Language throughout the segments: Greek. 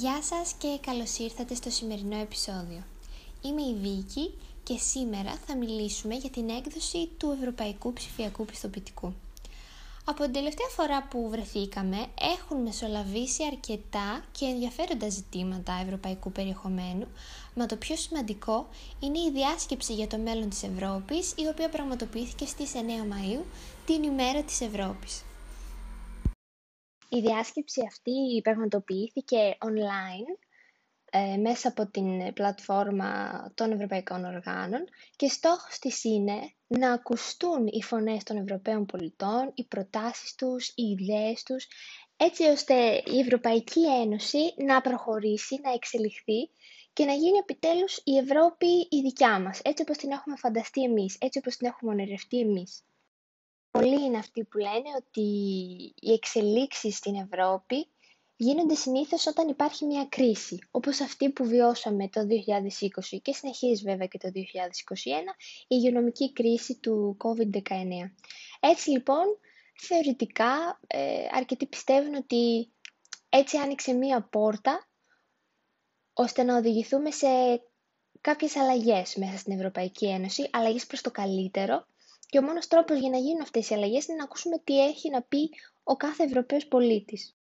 Γεια σας και καλώς ήρθατε στο σημερινό επεισόδιο. Είμαι η Βίκη και σήμερα θα μιλήσουμε για την έκδοση του Ευρωπαϊκού Ψηφιακού Πιστοποιητικού. Από την τελευταία φορά που βρεθήκαμε έχουν μεσολαβήσει αρκετά και ενδιαφέροντα ζητήματα ευρωπαϊκού περιεχομένου, μα το πιο σημαντικό είναι η διάσκεψη για το μέλλον της Ευρώπης, η οποία πραγματοποιήθηκε στις 9 Μαΐου, την ημέρα της Ευρώπης. Η διάσκεψη αυτή πραγματοποιήθηκε online ε, μέσα από την πλατφόρμα των Ευρωπαϊκών Οργάνων και στόχος της είναι να ακουστούν οι φωνές των Ευρωπαίων πολιτών, οι προτάσεις τους, οι ιδέες τους, έτσι ώστε η Ευρωπαϊκή Ένωση να προχωρήσει, να εξελιχθεί και να γίνει επιτέλους η Ευρώπη η δικιά μας, έτσι όπως την έχουμε φανταστεί εμείς, έτσι όπως την έχουμε ονειρευτεί εμείς. Πολλοί είναι αυτοί που λένε ότι οι εξελίξεις στην Ευρώπη γίνονται συνήθως όταν υπάρχει μια κρίση, όπως αυτή που βιώσαμε το 2020 και συνεχίζει βέβαια και το 2021, η υγειονομική κρίση του COVID-19. Έτσι λοιπόν, θεωρητικά, ε, αρκετοί πιστεύουν ότι έτσι άνοιξε μια πόρτα ώστε να οδηγηθούμε σε κάποιες αλλαγές μέσα στην Ευρωπαϊκή Ένωση, αλλαγές προς το καλύτερο, και ο μόνος τρόπος για να γίνουν αυτές οι αλλαγές είναι να ακούσουμε τι έχει να πει ο κάθε Ευρωπαίος πολίτης.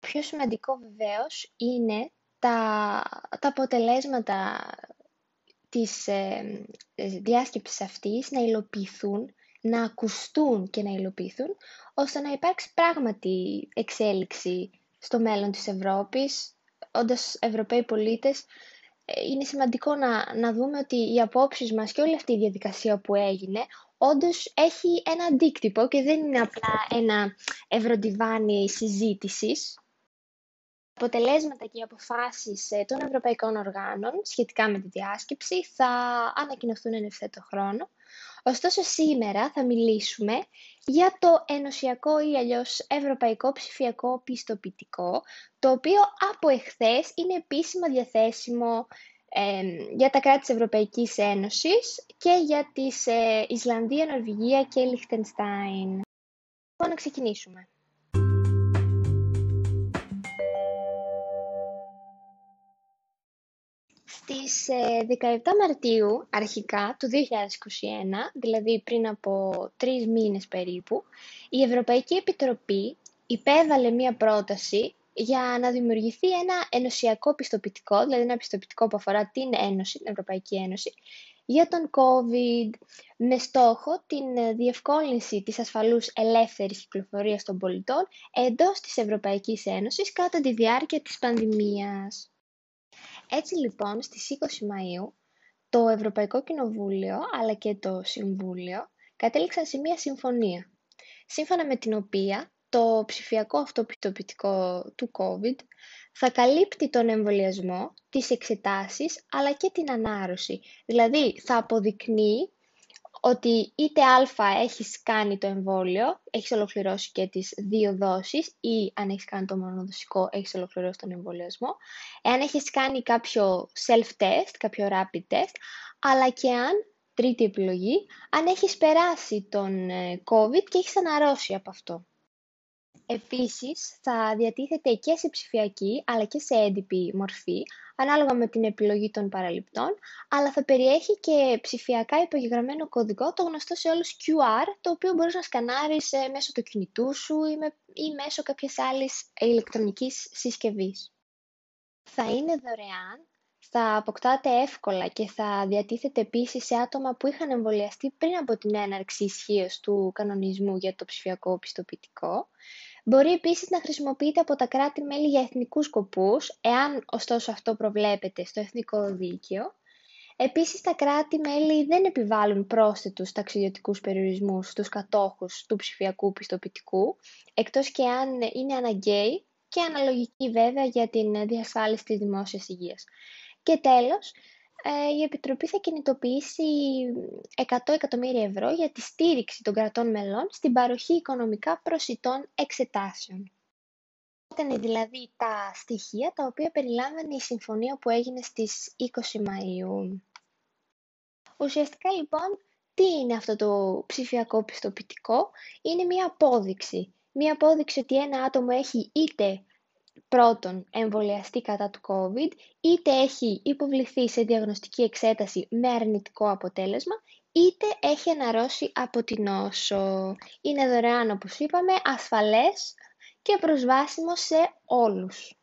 Πιο σημαντικό βεβαίως είναι τα, τα αποτελέσματα της ε, διάσκεψης αυτής να υλοποιηθούν, να ακουστούν και να υλοποιηθούν, ώστε να υπάρξει πράγματι εξέλιξη στο μέλλον της Ευρώπης, όντας Ευρωπαίοι πολίτες, ε, είναι σημαντικό να, να δούμε ότι οι απόψεις μας και όλη αυτή η διαδικασία που έγινε, όντως έχει ένα αντίκτυπο και δεν είναι απλά ένα ευρωντιβάνι συζήτησης. Αποτελέσματα και οι αποφάσεις ε, των ευρωπαϊκών οργάνων σχετικά με τη διάσκεψη θα ανακοινωθούν εν ευθέτω χρόνο. Ωστόσο σήμερα θα μιλήσουμε για το ενωσιακό ή αλλιώς ευρωπαϊκό ψηφιακό πιστοποιητικό, το οποίο από εχθές είναι επίσημα διαθέσιμο για τα κράτη της Ευρωπαϊκής Ένωσης και για τις ε, Ισλανδία, Νορβηγία και Λιχτενστάιν. Λοιπόν, να ξεκινήσουμε. Στις 17 ε, Μαρτίου, αρχικά, του 2021, δηλαδή πριν από τρεις μήνες περίπου, η Ευρωπαϊκή Επιτροπή υπέβαλε μία πρόταση για να δημιουργηθεί ένα ενωσιακό πιστοποιητικό, δηλαδή ένα πιστοποιητικό που αφορά την Ένωση, την Ευρωπαϊκή Ένωση, για τον COVID, με στόχο την διευκόλυνση της ασφαλούς ελεύθερης κυκλοφορίας των πολιτών εντός της Ευρωπαϊκής Ένωσης κατά τη διάρκεια της πανδημίας. Έτσι λοιπόν, στις 20 Μαΐου, το Ευρωπαϊκό Κοινοβούλιο αλλά και το Συμβούλιο κατέληξαν σε μια συμφωνία, σύμφωνα με την οποία το ψηφιακό αυτοπιστοποιητικό του COVID θα καλύπτει τον εμβολιασμό, τις εξετάσεις αλλά και την ανάρρωση. Δηλαδή θα αποδεικνύει ότι είτε α έχεις κάνει το εμβόλιο, έχεις ολοκληρώσει και τις δύο δόσεις ή αν έχεις κάνει το μονοδοσικό έχεις ολοκληρώσει τον εμβολιασμό, εάν έχεις κάνει κάποιο self-test, κάποιο rapid test, αλλά και αν, τρίτη επιλογή, αν έχεις περάσει τον ε, COVID και έχεις αναρρώσει από αυτό. Επίσης, θα διατίθεται και σε ψηφιακή αλλά και σε έντυπη μορφή, ανάλογα με την επιλογή των παραληπτών, αλλά θα περιέχει και ψηφιακά υπογεγραμμένο κωδικό, το γνωστό σε όλους QR, το οποίο μπορείς να σκανάρεις ε, μέσω του κινητού σου ή, με, ή μέσω κάποιας άλλης ηλεκτρονικής συσκευής. Θα είναι δωρεάν, θα αποκτάτε εύκολα και θα διατίθεται επίσης σε άτομα που είχαν εμβολιαστεί πριν από την έναρξη ισχύως του κανονισμού για το ψηφιακό πιστοποιητικό. Μπορεί επίσης να χρησιμοποιείται από τα κράτη-μέλη για εθνικούς σκοπούς, εάν ωστόσο αυτό προβλέπεται στο εθνικό δίκαιο. Επίσης, τα κράτη-μέλη δεν επιβάλλουν πρόσθετους ταξιδιωτικούς περιορισμούς στους κατόχους του ψηφιακού πιστοποιητικού, εκτός και αν είναι αναγκαίοι και αναλογικοί βέβαια για την διασφάλιση της δημόσιας υγείας. Και τέλος, ε, η Επιτροπή θα κινητοποιήσει 100 εκατομμύρια ευρώ για τη στήριξη των κρατών μελών στην παροχή οικονομικά προσιτών εξετάσεων. Ήταν δηλαδή τα στοιχεία τα οποία περιλάμβανε η συμφωνία που έγινε στις 20 Μαΐου. Ουσιαστικά λοιπόν, τι είναι αυτό το ψηφιακό πιστοποιητικό; Είναι μια απόδειξη. Μια απόδειξη ότι ένα άτομο έχει είτε πρώτον εμβολιαστεί κατά του COVID, είτε έχει υποβληθεί σε διαγνωστική εξέταση με αρνητικό αποτέλεσμα, είτε έχει αναρρώσει από την νόσο. Είναι δωρεάν, όπως είπαμε, ασφαλές και προσβάσιμο σε όλους.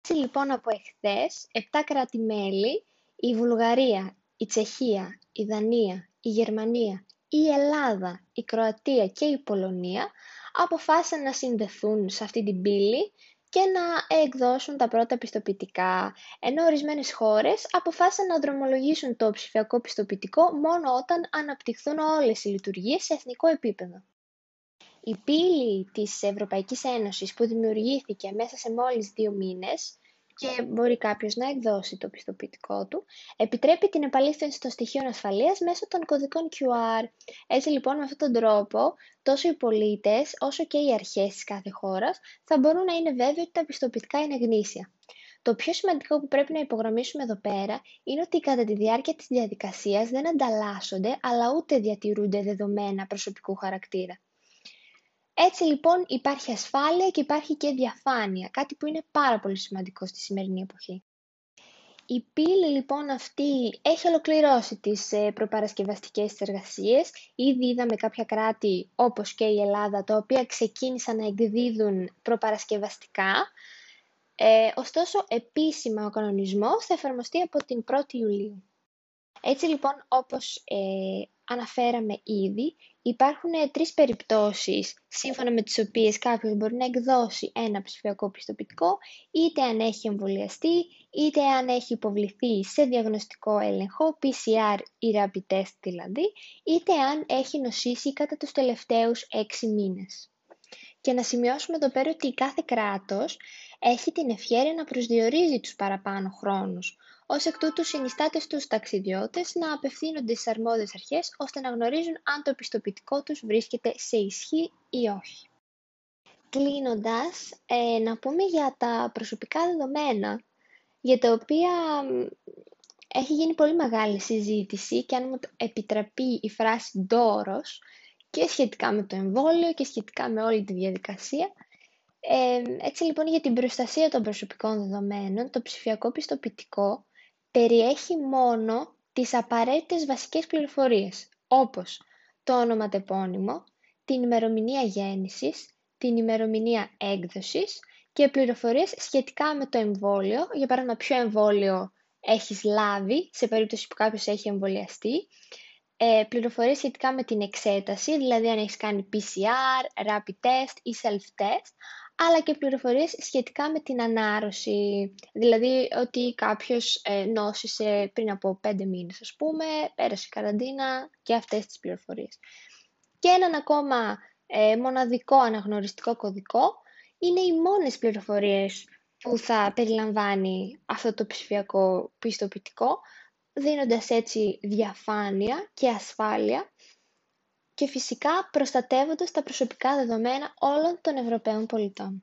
Έτσι λοιπόν από εχθές, 7 κράτη-μέλη, η Βουλγαρία, η Τσεχία, η Δανία, η Γερμανία, η Ελλάδα, η Κροατία και η Πολωνία αποφάσισαν να συνδεθούν σε αυτή την πύλη και να εκδώσουν τα πρώτα πιστοποιητικά, ενώ ορισμένες χώρες αποφάσισαν να δρομολογήσουν το ψηφιακό πιστοποιητικό μόνο όταν αναπτυχθούν όλες οι λειτουργίες σε εθνικό επίπεδο. Η πύλη της Ευρωπαϊκής Ένωσης που δημιουργήθηκε μέσα σε μόλις δύο μήνες και μπορεί κάποιος να εκδώσει το πιστοποιητικό του, επιτρέπει την επαλήθευση των στοιχείων ασφαλείας μέσω των κωδικών QR. Έτσι λοιπόν με αυτόν τον τρόπο, τόσο οι πολίτες όσο και οι αρχές της κάθε χώρας θα μπορούν να είναι βέβαιοι ότι τα πιστοποιητικά είναι γνήσια. Το πιο σημαντικό που πρέπει να υπογραμμίσουμε εδώ πέρα είναι ότι κατά τη διάρκεια της διαδικασίας δεν ανταλλάσσονται αλλά ούτε διατηρούνται δεδομένα προσωπικού χαρακτήρα. Έτσι λοιπόν υπάρχει ασφάλεια και υπάρχει και διαφάνεια, κάτι που είναι πάρα πολύ σημαντικό στη σημερινή εποχή. Η πύλη λοιπόν αυτή έχει ολοκληρώσει τις ε, προπαρασκευαστικές εργασίες. Ήδη είδαμε κάποια κράτη όπως και η Ελλάδα, τα οποία ξεκίνησαν να εκδίδουν προπαρασκευαστικά. Ε, ωστόσο, επίσημα ο κανονισμός θα εφαρμοστεί από την 1η Ιουλίου. Έτσι λοιπόν, όπως ε, αναφέραμε ήδη, υπάρχουν τρεις περιπτώσεις σύμφωνα με τις οποίες κάποιος μπορεί να εκδώσει ένα ψηφιακό πιστοποιητικό, είτε αν έχει εμβολιαστεί, είτε αν έχει υποβληθεί σε διαγνωστικό έλεγχο, PCR ή rapid test δηλαδή, είτε αν έχει νοσήσει κατά τους τελευταίους έξι μήνες. Και να σημειώσουμε εδώ πέρα ότι κάθε κράτος έχει την ευχαίρεια να προσδιορίζει τους παραπάνω χρόνους, Ω εκ τούτου συνιστάται στους ταξιδιώτες να απευθύνονται στις αρμόδιες αρχές ώστε να γνωρίζουν αν το πιστοποιητικό τους βρίσκεται σε ισχύ ή όχι. Κλείνοντας, ε, να πούμε για τα προσωπικά δεδομένα, για τα οποία έχει γίνει πολύ μεγάλη συζήτηση και αν μου επιτραπεί η φράση «ντόρος» και σχετικά με το εμβόλιο και σχετικά με όλη τη διαδικασία. Ε, έτσι λοιπόν για την προστασία των προσωπικών δεδομένων, το ψηφιακό πιστοποιητικό περιέχει μόνο τις απαραίτητες βασικές πληροφορίες, όπως το όνομα τεπώνυμο, την ημερομηνία γέννησης, την ημερομηνία έκδοσης και πληροφορίες σχετικά με το εμβόλιο, για παράδειγμα ποιο εμβόλιο έχεις λάβει, σε περίπτωση που κάποιος έχει εμβολιαστεί, ε, πληροφορίες σχετικά με την εξέταση, δηλαδή αν έχεις κάνει PCR, rapid test ή self-test, αλλά και πληροφορίες σχετικά με την ανάρρωση. Δηλαδή ότι κάποιος ε, νόσησε πριν από πέντε μήνες, ας πούμε, πέρασε καραντίνα και αυτές τις πληροφορίες. Και έναν ακόμα ε, μοναδικό αναγνωριστικό κωδικό είναι οι μόνες πληροφορίες που θα περιλαμβάνει αυτό το ψηφιακό πιστοποιητικό, δίνοντας έτσι διαφάνεια και ασφάλεια και φυσικά προστατεύοντας τα προσωπικά δεδομένα όλων των Ευρωπαίων πολιτών.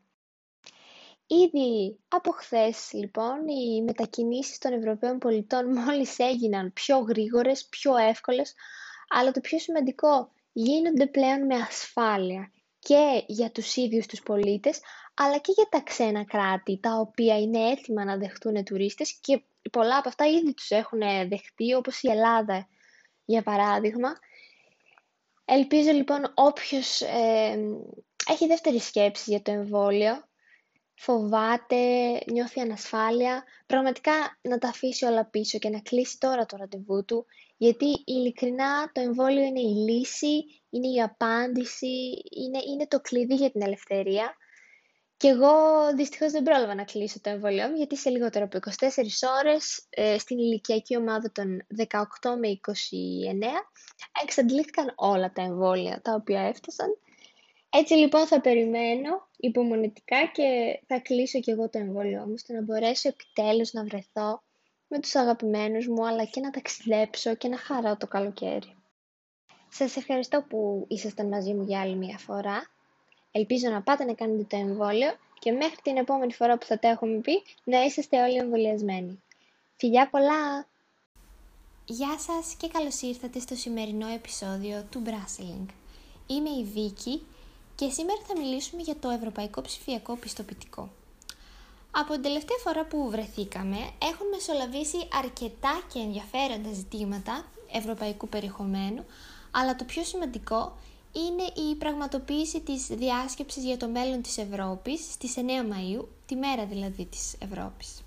Ήδη από χθες, λοιπόν, οι μετακινήσεις των Ευρωπαίων πολιτών μόλις έγιναν πιο γρήγορες, πιο εύκολες, αλλά το πιο σημαντικό, γίνονται πλέον με ασφάλεια και για τους ίδιους τους πολίτες, αλλά και για τα ξένα κράτη, τα οποία είναι έτοιμα να δεχτούν τουρίστες και πολλά από αυτά ήδη τους έχουν δεχτεί, όπως η Ελλάδα, για παράδειγμα, Ελπίζω λοιπόν όποιος ε, έχει δεύτερη σκέψη για το εμβόλιο, φοβάται, νιώθει ανασφάλεια, πραγματικά να τα αφήσει όλα πίσω και να κλείσει τώρα το ραντεβού του, γιατί ειλικρινά το εμβόλιο είναι η λύση, είναι η απάντηση, είναι, είναι το κλειδί για την ελευθερία. Και εγώ δυστυχώς δεν πρόλαβα να κλείσω το εμβόλιο μου, γιατί σε λιγότερο από 24 ώρες ε, στην ηλικιακή ομάδα των 18 με 29 εξαντλήθηκαν όλα τα εμβόλια τα οποία έφτασαν. Έτσι λοιπόν θα περιμένω υπομονετικά και θα κλείσω και εγώ το εμβόλιο μου, ώστε να μπορέσω επιτέλους να βρεθώ με τους αγαπημένους μου, αλλά και να ταξιδέψω και να χαράω το καλοκαίρι. Σας ευχαριστώ που ήσασταν μαζί μου για άλλη μια φορά. Ελπίζω να πάτε να κάνετε το εμβόλιο και μέχρι την επόμενη φορά που θα τα έχουμε πει να είσαστε όλοι εμβολιασμένοι. Φιλιά πολλά! Γεια σας και καλώς ήρθατε στο σημερινό επεισόδιο του Brasseling. Είμαι η Βίκη και σήμερα θα μιλήσουμε για το Ευρωπαϊκό Ψηφιακό Πιστοποιητικό. Από την τελευταία φορά που βρεθήκαμε έχουν μεσολαβήσει αρκετά και ενδιαφέροντα ζητήματα ευρωπαϊκού περιεχομένου, αλλά το πιο σημαντικό είναι η πραγματοποίηση της διάσκεψης για το μέλλον της Ευρώπης στις 9 Μαΐου, τη μέρα δηλαδή της Ευρώπης.